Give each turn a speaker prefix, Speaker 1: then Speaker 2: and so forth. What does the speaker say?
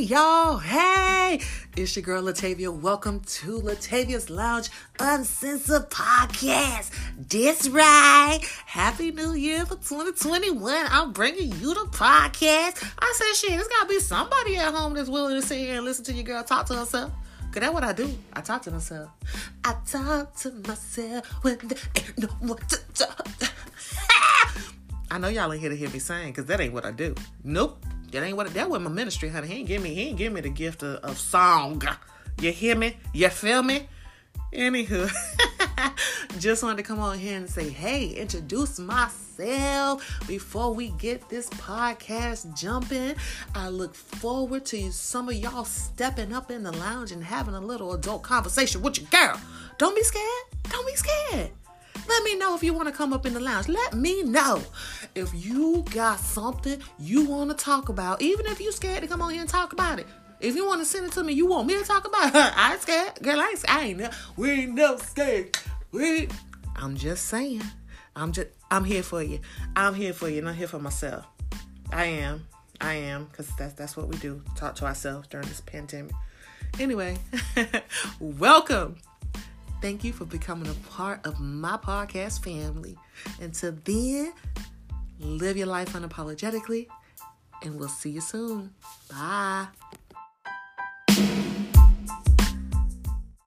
Speaker 1: y'all. Hey, it's your girl Latavia. Welcome to Latavia's Lounge Uncensored Podcast. This right. Happy New Year for 2021. I'm bringing you the podcast. I said, shit, there's got to be somebody at home that's willing to sit here and listen to your girl talk to herself. Cause that's what I do. I talk to myself. I talk to myself when there ain't no one to talk. I know y'all ain't here to hear me sing, cause that ain't what I do. Nope. That ain't what that was my ministry, honey. He ain't give me he ain't give me the gift of, of song. You hear me? You feel me? Anywho, just wanted to come on here and say, hey, introduce myself before we get this podcast jumping. I look forward to some of y'all stepping up in the lounge and having a little adult conversation with your girl. Don't be scared. Don't be scared. Let me know if you want to come up in the lounge. Let me know if you got something you want to talk about, even if you scared to come on here and talk about it. If you want to send it to me, you want me to talk about it. I ain't scared. Girl, I ain't, I ain't we ain't scared. We I'm just saying. I'm just I'm here for you. I'm here for you, not here for myself. I am. I am, because that's that's what we do. Talk to ourselves during this pandemic. Anyway, welcome Thank you for becoming a part of my podcast family. Until then, live your life unapologetically, and we'll see you soon. Bye.